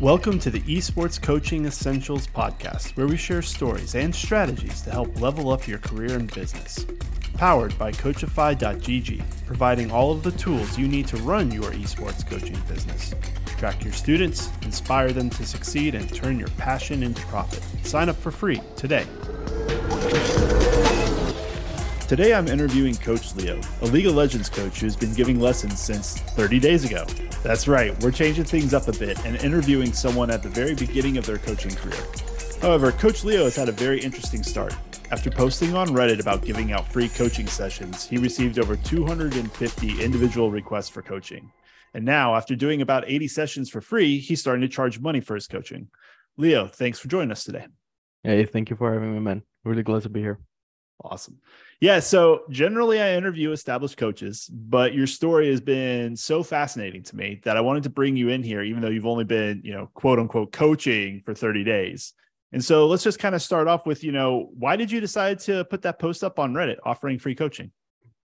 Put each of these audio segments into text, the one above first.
Welcome to the Esports Coaching Essentials podcast, where we share stories and strategies to help level up your career and business. Powered by Coachify.gg, providing all of the tools you need to run your esports coaching business. Track your students, inspire them to succeed, and turn your passion into profit. Sign up for free today. Today I'm interviewing Coach Leo, a League of Legends coach who's been giving lessons since 30 days ago. That's right, we're changing things up a bit and interviewing someone at the very beginning of their coaching career. However, Coach Leo has had a very interesting start. After posting on Reddit about giving out free coaching sessions, he received over 250 individual requests for coaching. And now, after doing about 80 sessions for free, he's starting to charge money for his coaching. Leo, thanks for joining us today. Hey, thank you for having me, man. Really glad to be here. Awesome. Yeah. So generally, I interview established coaches, but your story has been so fascinating to me that I wanted to bring you in here, even though you've only been, you know, quote unquote coaching for 30 days. And so let's just kind of start off with, you know, why did you decide to put that post up on Reddit offering free coaching?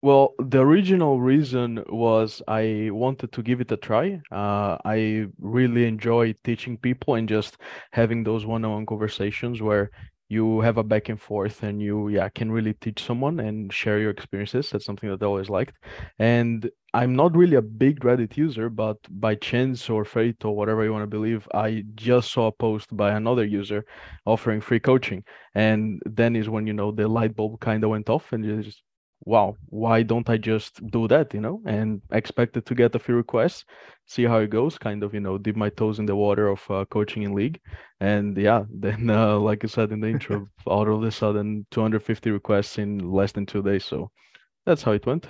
Well, the original reason was I wanted to give it a try. Uh, I really enjoy teaching people and just having those one-on-one conversations where you have a back and forth and you yeah can really teach someone and share your experiences. That's something that i always liked. And i'm not really a big reddit user but by chance or fate or whatever you want to believe i just saw a post by another user offering free coaching. And then is when you know the light bulb kind of went off and you just wow, why don't I just do that, you know? And expected to get a few requests, see how it goes, kind of, you know, dip my toes in the water of uh, coaching in league. And yeah, then, uh, like I said in the intro, out of the sudden, 250 requests in less than two days. So that's how it went.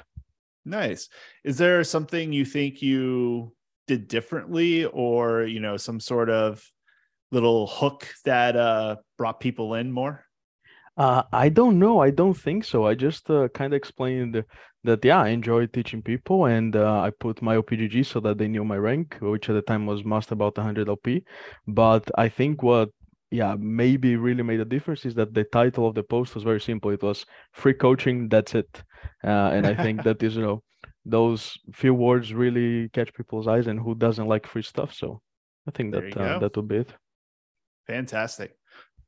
Nice. Is there something you think you did differently or, you know, some sort of little hook that uh, brought people in more? Uh, I don't know. I don't think so. I just uh, kind of explained that, yeah, I enjoy teaching people and uh, I put my OPGG so that they knew my rank, which at the time was master about 100 LP. But I think what, yeah, maybe really made a difference is that the title of the post was very simple. It was free coaching, that's it. Uh, and I think that is, you know, those few words really catch people's eyes and who doesn't like free stuff. So I think that uh, that would be it. Fantastic.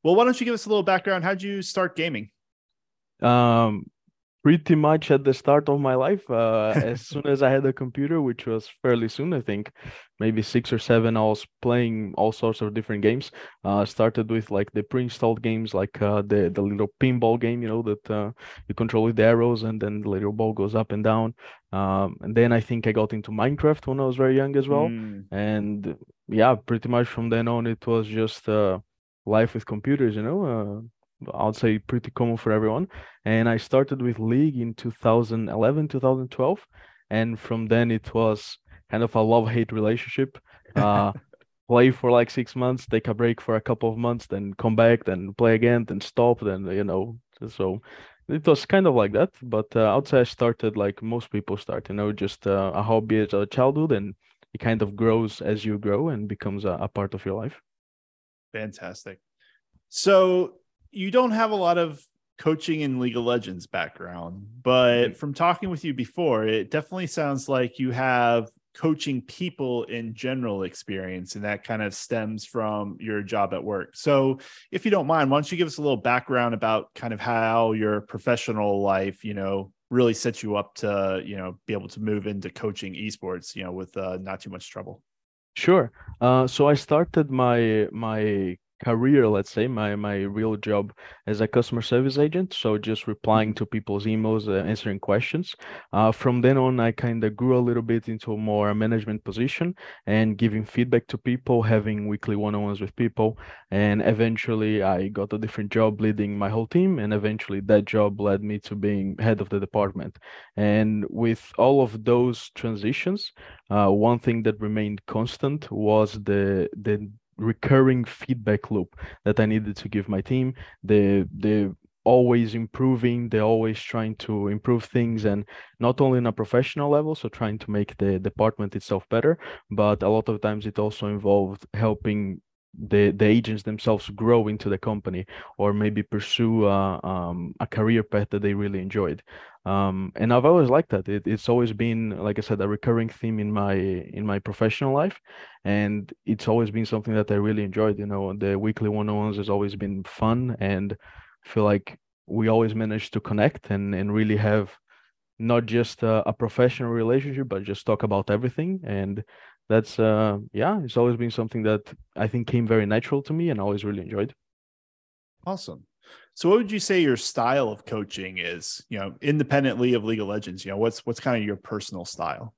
Well, why don't you give us a little background? How'd you start gaming? Um, pretty much at the start of my life. Uh, as soon as I had a computer, which was fairly soon, I think, maybe six or seven, I was playing all sorts of different games. Uh, started with like the pre-installed games, like uh, the the little pinball game, you know, that uh, you control with the arrows, and then the little ball goes up and down. Um, and then I think I got into Minecraft when I was very young as well. Mm. And yeah, pretty much from then on, it was just uh, life with computers, you know. Uh, I'd say pretty common for everyone. And I started with League in 2011, 2012. And from then it was kind of a love hate relationship. Uh, play for like six months, take a break for a couple of months, then come back, then play again, then stop, then, you know. So it was kind of like that. But uh, I'd say I started like most people start, you know, just uh, a hobby as a childhood and it kind of grows as you grow and becomes a, a part of your life. Fantastic. So you don't have a lot of coaching in League of Legends background, but mm-hmm. from talking with you before, it definitely sounds like you have coaching people in general experience and that kind of stems from your job at work. So if you don't mind, why don't you give us a little background about kind of how your professional life, you know, really sets you up to, you know, be able to move into coaching esports, you know, with uh, not too much trouble. Sure. Uh, so I started my my career let's say my my real job as a customer service agent so just replying to people's emails uh, answering questions. Uh, from then on i kind of grew a little bit into a more management position and giving feedback to people having weekly one-on-ones with people. And eventually i got a different job leading my whole team and eventually that job led me to being head of the department. And with all of those transitions uh, one thing that remained constant was the the recurring feedback loop that I needed to give my team. The the always improving they're always trying to improve things and not only in a professional level so trying to make the department itself better but a lot of times it also involved helping the the agents themselves grow into the company or maybe pursue uh, um, a career path that they really enjoyed um, and I've always liked that. It, it's always been like I said a recurring theme in my in my professional life. And it's always been something that I really enjoyed you know the weekly one-on-ones has always been fun and I feel like we always manage to connect and and really have not just a, a professional relationship but just talk about everything. And that's uh yeah it's always been something that i think came very natural to me and always really enjoyed. Awesome so what would you say your style of coaching is you know independently of league of legends? You know what's what's kind of your personal style?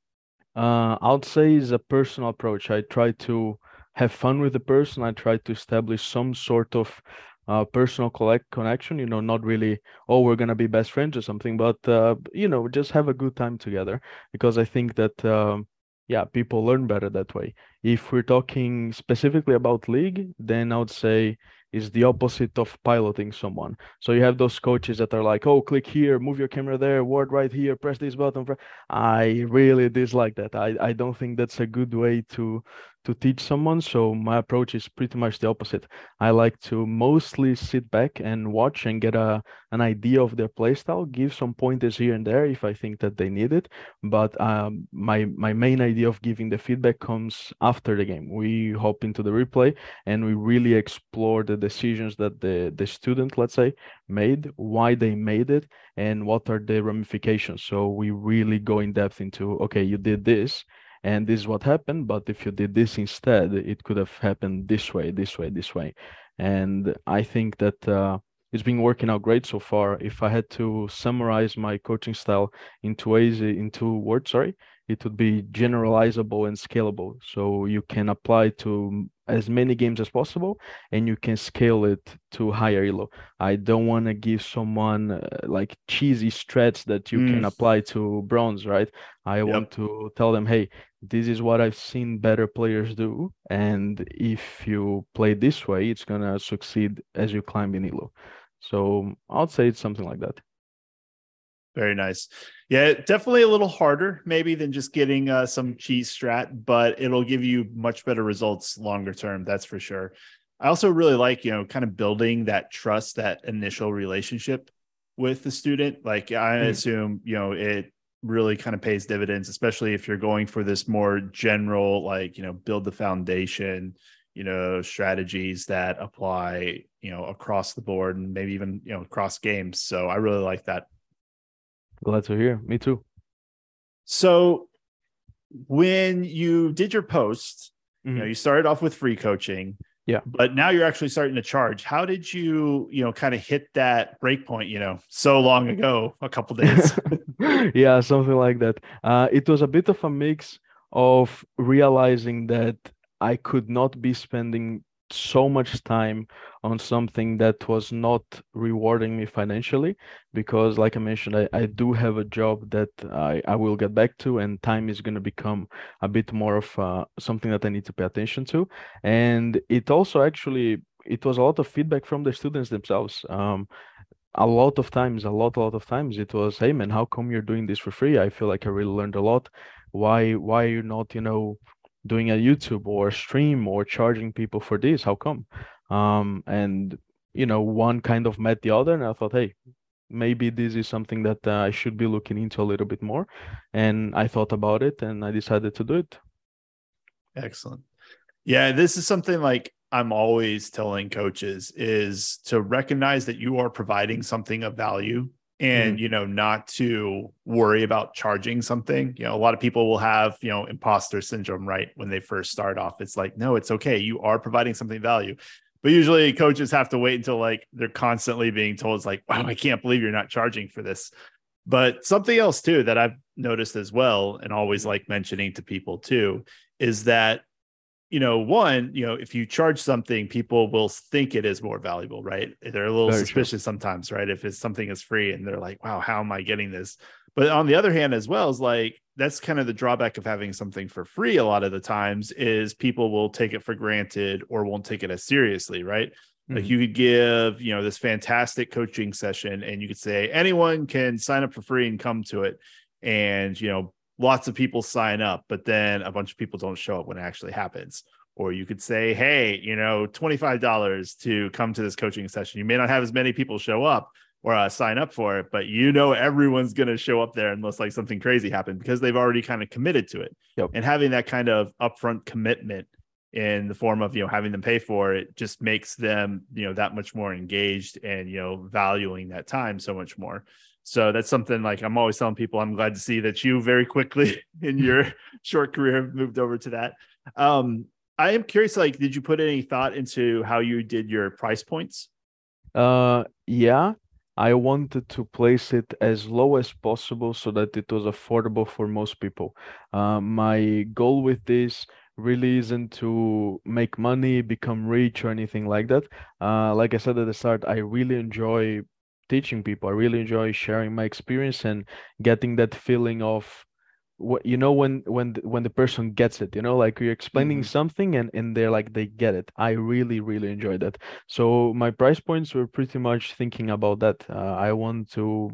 Uh i would say is a personal approach. I try to have fun with the person. I try to establish some sort of uh, personal collect connection you know not really oh we're gonna be best friends or something but uh, you know just have a good time together because i think that um, yeah, people learn better that way. If we're talking specifically about league, then I would say is the opposite of piloting someone. So you have those coaches that are like, "Oh, click here, move your camera there, word right here, press this button." I really dislike that. I I don't think that's a good way to to teach someone. So my approach is pretty much the opposite. I like to mostly sit back and watch and get a an idea of their playstyle, give some pointers here and there if I think that they need it. But um, my my main idea of giving the feedback comes after the game. We hop into the replay and we really explore the decisions that the the student, let's say, made, why they made it, and what are the ramifications. So we really go in depth into okay, you did this and this is what happened but if you did this instead it could have happened this way this way this way. And i think that uh, it's been working out great so far. If i had to summarize my coaching style into ways into words sorry it would be generalizable and scalable. So you can apply to as many games as possible and you can scale it to higher elo. I don't want to give someone uh, like cheesy strats that you mm. can apply to bronze right? I yep. want to tell them hey this is what i've seen better players do and if you play this way it's going to succeed as you climb in elo. So i'd say it's something like that very nice. Yeah, definitely a little harder maybe than just getting uh, some cheese strat, but it'll give you much better results longer term. That's for sure. I also really like, you know, kind of building that trust, that initial relationship with the student. Like I mm. assume, you know, it really kind of pays dividends, especially if you're going for this more general, like, you know, build the foundation, you know, strategies that apply, you know, across the board and maybe even, you know, across games. So I really like that Glad to hear. Me too. So when you did your post, mm-hmm. you know, mm-hmm. you started off with free coaching. Yeah. But now you're actually starting to charge. How did you, you know, kind of hit that break point, you know, so long ago, a couple days? yeah, something like that. Uh, it was a bit of a mix of realizing that I could not be spending so much time on something that was not rewarding me financially because like i mentioned i, I do have a job that I, I will get back to and time is going to become a bit more of uh, something that i need to pay attention to. And it also actually it was a lot of feedback from the students themselves. Um, a lot of times a lot a lot of times it was hey man how come you're doing this for free? I feel like i really learned a lot. Why why are you not you know doing a YouTube or stream or charging people for this? How come? Um, and you know, one kind of met the other, and I thought, hey, maybe this is something that uh, I should be looking into a little bit more. And I thought about it, and I decided to do it. Excellent. Yeah, this is something like I'm always telling coaches is to recognize that you are providing something of value and mm. you know not to worry about charging something. You know a lot of people will have you know imposter syndrome right when they first start off. It's like no it's okay. You are providing something value. But usually coaches have to wait until like they're constantly being told it's like wow i can't believe you're not charging for this. But something else too that i've noticed as well and always like mentioning to people too is that you know, one, you know, if you charge something, people will think it is more valuable, right? They're a little Very suspicious true. sometimes, right? If it's something is free and they're like, wow, how am I getting this? But on the other hand, as well, is like that's kind of the drawback of having something for free a lot of the times is people will take it for granted or won't take it as seriously, right? Like hmm. you could give, you know, this fantastic coaching session and you could say anyone can sign up for free and come to it. And, you know, lots of people sign up, but then a bunch of people don't show up when it actually happens. or you could say, hey, you know, $25 to come to this coaching session. You may not have as many people show up or uh, sign up for it, but you know everyone's going to show up there unless like something crazy happened because they've already kind of committed to it. Yep. And having that kind of upfront commitment in the form of you know having them pay for it just makes them you know that much more engaged and you know valuing that time so much more so that's something like i'm always telling people i'm glad to see that you very quickly in your short career moved over to that um i am curious like did you put any thought into how you did your price points uh yeah I wanted to place it as low as possible so that it was affordable for most people. Uh, my goal with this really isn't to make money, become rich, or anything like that. Uh, like I said at the start, I really enjoy teaching people. I really enjoy sharing my experience and getting that feeling of what you know when when when the person gets it you know like you're explaining mm-hmm. something and and they're like they get it i really really enjoy that so my price points were pretty much thinking about that uh, i want to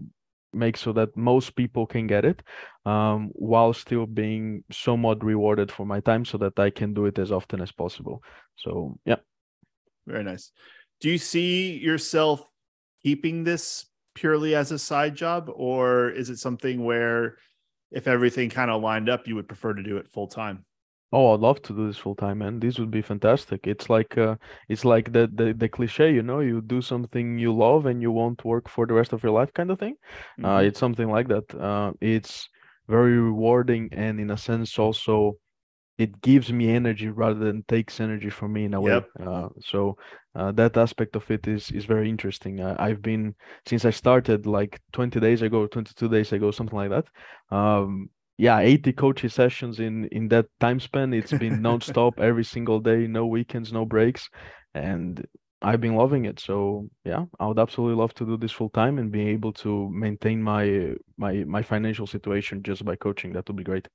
make so that most people can get it um, while still being somewhat rewarded for my time so that I can do it as often as possible. So, yeah. Very nice. Do you see yourself keeping this purely as a side job, or is it something where if everything kind of lined up, you would prefer to do it full time? Oh, I'd love to do this full time, man. This would be fantastic. It's like uh, it's like the, the the cliche, you know, you do something you love and you won't work for the rest of your life, kind of thing. Uh, mm-hmm. Uh, it's something like that. Uh, it's very rewarding, and in a sense, also, it gives me energy rather than takes energy from me in a yep. way. Uh, so uh, that aspect of it is is very interesting. Uh, I've been since I started like 20 days ago, 22 days ago, something like that. Um, yeah 80 coaching sessions in in that time span it's been non-stop every single day no weekends no breaks and i've been loving it so yeah i would absolutely love to do this full time and be able to maintain my my my financial situation just by coaching that would be great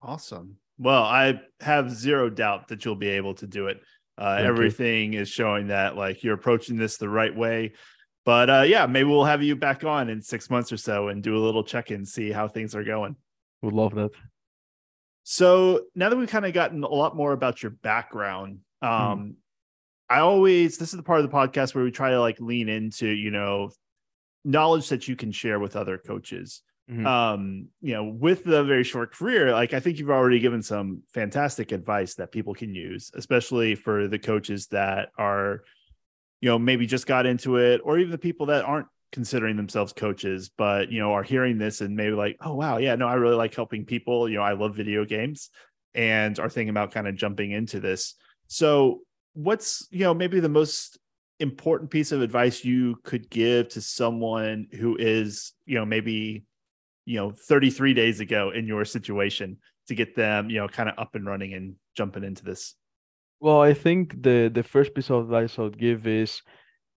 awesome well i have zero doubt that you'll be able to do it uh, everything you. is showing that like you're approaching this the right way but uh, yeah maybe we'll have you back on in six months or so and do a little check-in see how things are going would love that. So now that we've kind of gotten a lot more about your background, hmm. um, mm. I always this is the part of the podcast where we try to like lean into you know knowledge that you can share with other coaches. Mm-hmm. Um, you know, with the very short career, like I think you've already given some fantastic advice that people can use, especially for the coaches that are, you know, maybe just got into it, or even the people that aren't considering themselves coaches, but you know, are hearing this and maybe like, oh wow, yeah, no, I really like helping people. You know, I love video games and are thinking about kind of jumping into this. So what's, you know, maybe the most important piece of advice you could give to someone who is, you know, maybe, you know, 33 days ago in your situation to get them, you know, kind of up and running and jumping into this? Well, I think the the first piece of advice I would give is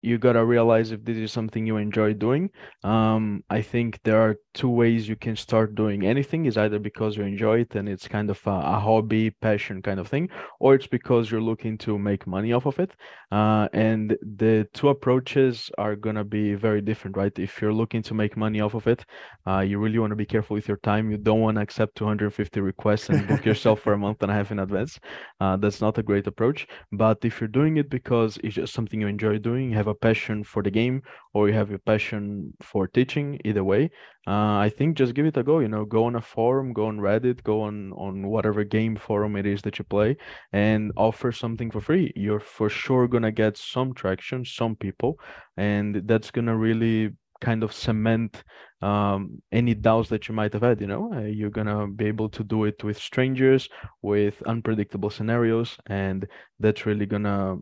you gotta realize if this is something you enjoy doing. Um, I think there are two ways you can start doing anything. Is either because you enjoy it and it's kind of a, a hobby, passion kind of thing, or it's because you're looking to make money off of it. Uh, and the two approaches are gonna be very different, right? If you're looking to make money off of it, uh, you really want to be careful with your time. You don't want to accept 250 requests and book yourself for a month and a half in advance. Uh, that's not a great approach. But if you're doing it because it's just something you enjoy doing, have a a passion for the game or you have a passion for teaching either way uh, i think just give it a go you know go on a forum go on reddit go on on whatever game forum it is that you play and offer something for free you're for sure gonna get some traction some people and that's gonna really kind of cement um, any doubts that you might have had. You know, uh, you're gonna be able to do it with strangers, with unpredictable scenarios, and that's really gonna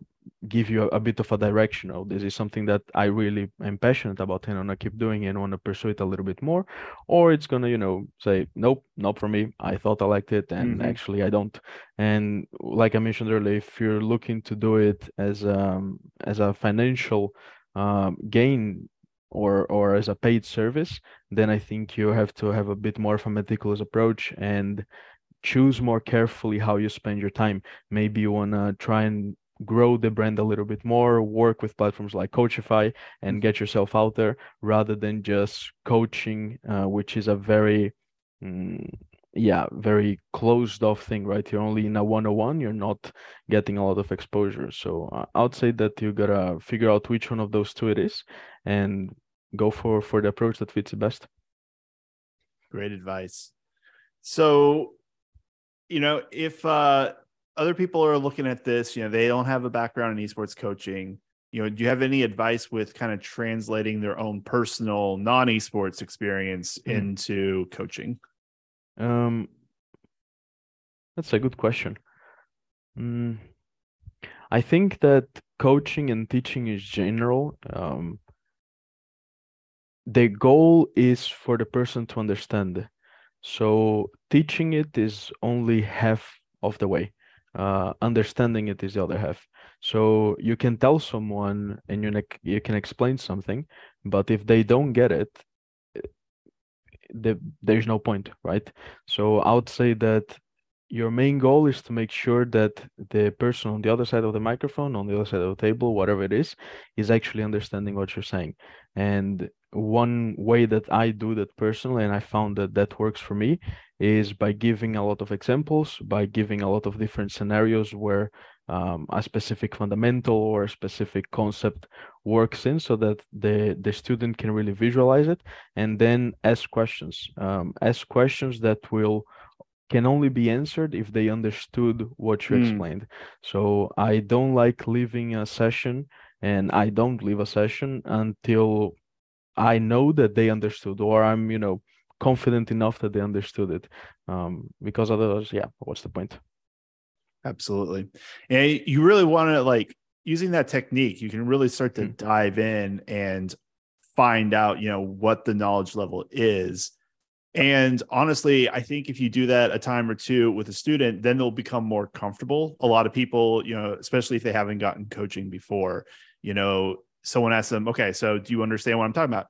give you a, a, bit of a direction. Oh this is something that i really am passionate about and I want to keep doing and want to pursue it a little bit more. Or it's gonna you know say nope not for me. I thought i liked it and mm-hmm. actually i don't. And like i mentioned earlier if you're looking to do it as um as a financial um, gain or or as a paid service then i think you have to have a bit more of a meticulous approach and choose more carefully how you spend your time. Maybe you want to try and grow the brand a little bit more, work with platforms like Coachify and get yourself out there rather than just coaching, uh, which is a very mm, yeah, very closed off thing, right? You're only in a 101, you're not getting a lot of exposure. So uh, I would say that you gotta figure out which one of those two it is and go for for the approach that fits the best. Great advice. So, you know, if uh other people are looking at this, you know, they don't have a background in esports coaching, you know, do you have any advice with kind of translating their own personal non-esports experience mm. into coaching? Um, that's a good question. Mm, I think that coaching and teaching is general. Um, the goal is for the person to understand. So teaching it is only half of the way. Uh, understanding it is the other half. So you can tell someone and you you can explain something, but if they don't get it, the, there's no point, right? So I would say that your main goal is to make sure that the person on the other side of the microphone, on the other side of the table, whatever it is, is actually understanding what you're saying. And one way that I do that personally, and I found that that works for me, is by giving a lot of examples, by giving a lot of different scenarios where um, a specific fundamental or a specific concept works in so that the the student can really visualize it and then ask questions um, ask questions that will can only be answered if they understood what you mm. explained so i don't like leaving a session and i don't leave a session until i know that they understood or i'm you know confident enough that they understood it um, because otherwise yeah what's the point Absolutely. And you really want to like using that technique, you can really start to mm. dive in and find out, you know, what the knowledge level is. And honestly, I think if you do that a time or two with a student, then they'll become more comfortable. A lot of people, you know, especially if they haven't gotten coaching before, you know, someone asks them, okay, so do you understand what I'm talking about?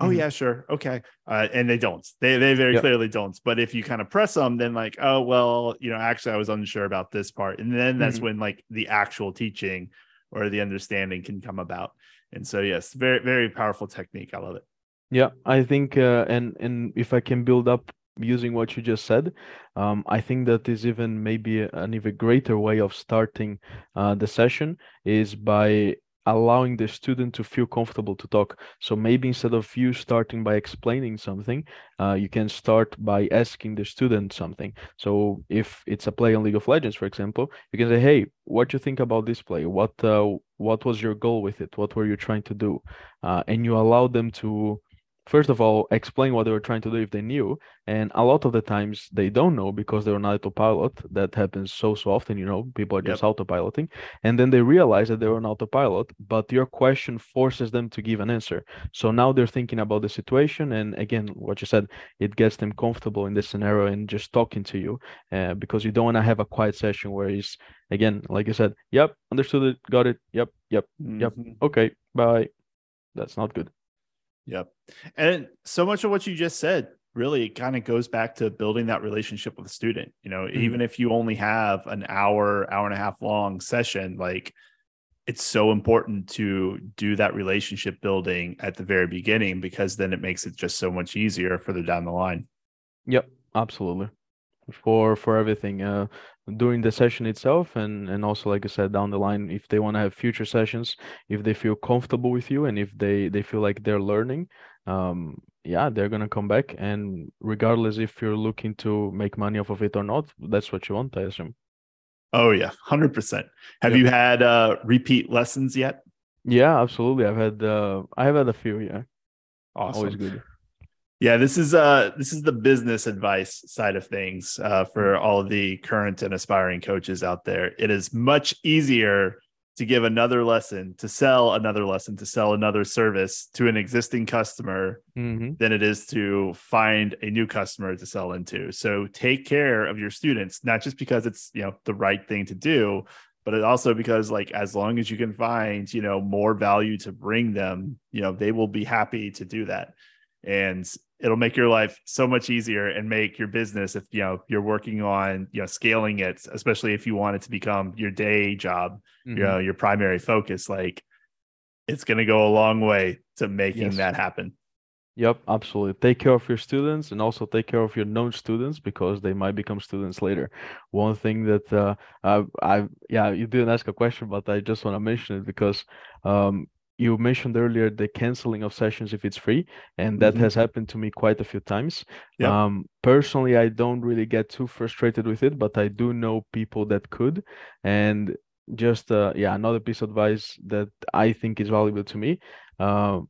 Oh mm-hmm. yeah sure. Okay. Uh, and they don't. They they very yep. clearly don't. But if you kind of press them then like oh well you know actually i was unsure about this part. And then that's mm-hmm. when like the actual teaching or the understanding can come about. And so yes very very powerful technique. I love it. Yeah i think uh, and and if i can build up using what you just said um, i think that is even maybe an even greater way of starting uh, the session is by allowing the student to feel comfortable to talk. So maybe instead of you starting by explaining something, uh, you can start by asking the student something. So if it's a play on League of Legends, for example, you can say, "Hey, what do you think about this play? What uh, what was your goal with it? What were you trying to do?" Uh, and you allow them to first of all explain what they were trying to do if they knew and a lot of the times they don't know because they're on autopilot that happens so so often you know people are just yep. autopiloting and then they realize that they're on autopilot but your question forces them to give an answer so now they're thinking about the situation and again what you said it gets them comfortable in this scenario and just talking to you uh, because you don't want to have a quiet session where he's again like i said yep understood it got it yep yep mm-hmm. yep okay bye that's not good Yep. And so much of what you just said really kind of goes back to building that relationship with the student. You know, mm-hmm. even if you only have an hour, hour and a half long session, like it's so important to do that relationship building at the very beginning because then it makes it just so much easier further down the line. Yep, absolutely. For for everything. Uh during the session itself and and also like i said down the line if they want to have future sessions if they feel comfortable with you and if they they feel like they're learning um yeah they're gonna come back. And regardless if you're looking to make money off of it or not that's what you want i assume. Oh yeah 100% have yep. you had uh repeat lessons yet? Yeah absolutely. I've had uh i have had a few yeah. Awesome. always good yeah, this is uh this is the business advice side of things uh, for mm-hmm. all the current and aspiring coaches out there. It is much easier to give another lesson, to sell another lesson, to sell another service to an existing customer mm-hmm. than it is to find a new customer to sell into. So take care of your students, not just because it's you know the right thing to do, but it also because like as long as you can find you know more value to bring them, you know they will be happy to do that and it'll make your life so much easier and make your business if you know you're working on you know scaling it especially if you want it to become your day job mm-hmm. you know your primary focus like it's going to go a long way to making yes. that happen Yep, absolutely. Take care of your students and also take care of your known students because they might become students later. One thing that uh, I, I, yeah, you didn't ask a question, but I just want to mention it because um, you mentioned earlier the canceling of sessions if it's free, and that mm-hmm. has happened to me quite a few times. Um, personally, I don't really get too frustrated with it, but I do know people that could, and just uh, yeah, another piece of advice that I think is valuable to me. Uh,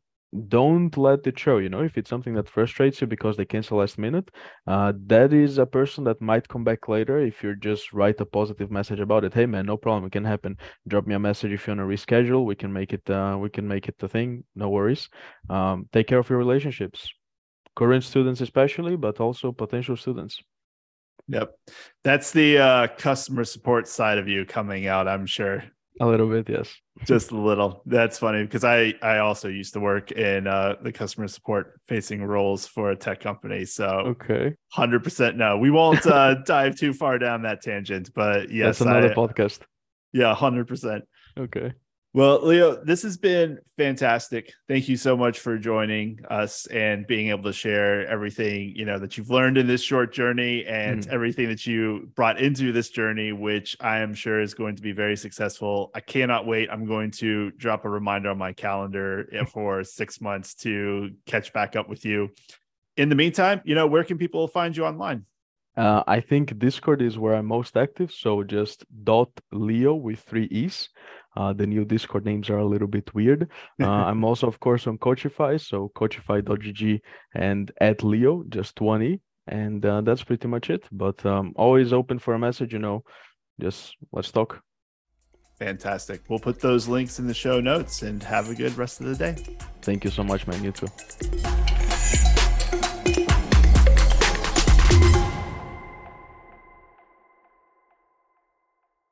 don't let it show you know if it's something that frustrates you because they cancel last minute uh, that is a person that might come back later if you just write a positive message about it hey man no problem it can happen. Drop me a message if you want to reschedule we can make it uh, we can make it a thing no worries. Um, take care of your relationships current students especially but also potential students. Yep. That's the uh, customer support side of you coming out i'm sure a little bit, yes. Just a little. That's funny because I I also used to work in uh, the customer support facing roles for a tech company. So okay, hundred percent no. We won't uh, dive too far down that tangent, but yes, that's another I, podcast. Yeah, hundred percent. Okay. Well, Leo, this has been fantastic. Thank you so much for joining us and being able to share everything, you know, that you've learned in this short journey and mm. everything that you brought into this journey, which I am sure is going to be very successful. I cannot wait. I'm going to drop a reminder on my calendar for 6 months to catch back up with you. In the meantime, you know, where can people find you online? Uh, I think Discord is where I'm most active. So just dot Leo with three E's. Uh, the new Discord names are a little bit weird. Uh, I'm also, of course, on Coachify, so coachify.gg and at Leo, just one E. And uh, that's pretty much it. But um, always open for a message, you know, just let's talk. Fantastic. We'll put those links in the show notes and have a good rest of the day. Thank you so much, man. You too.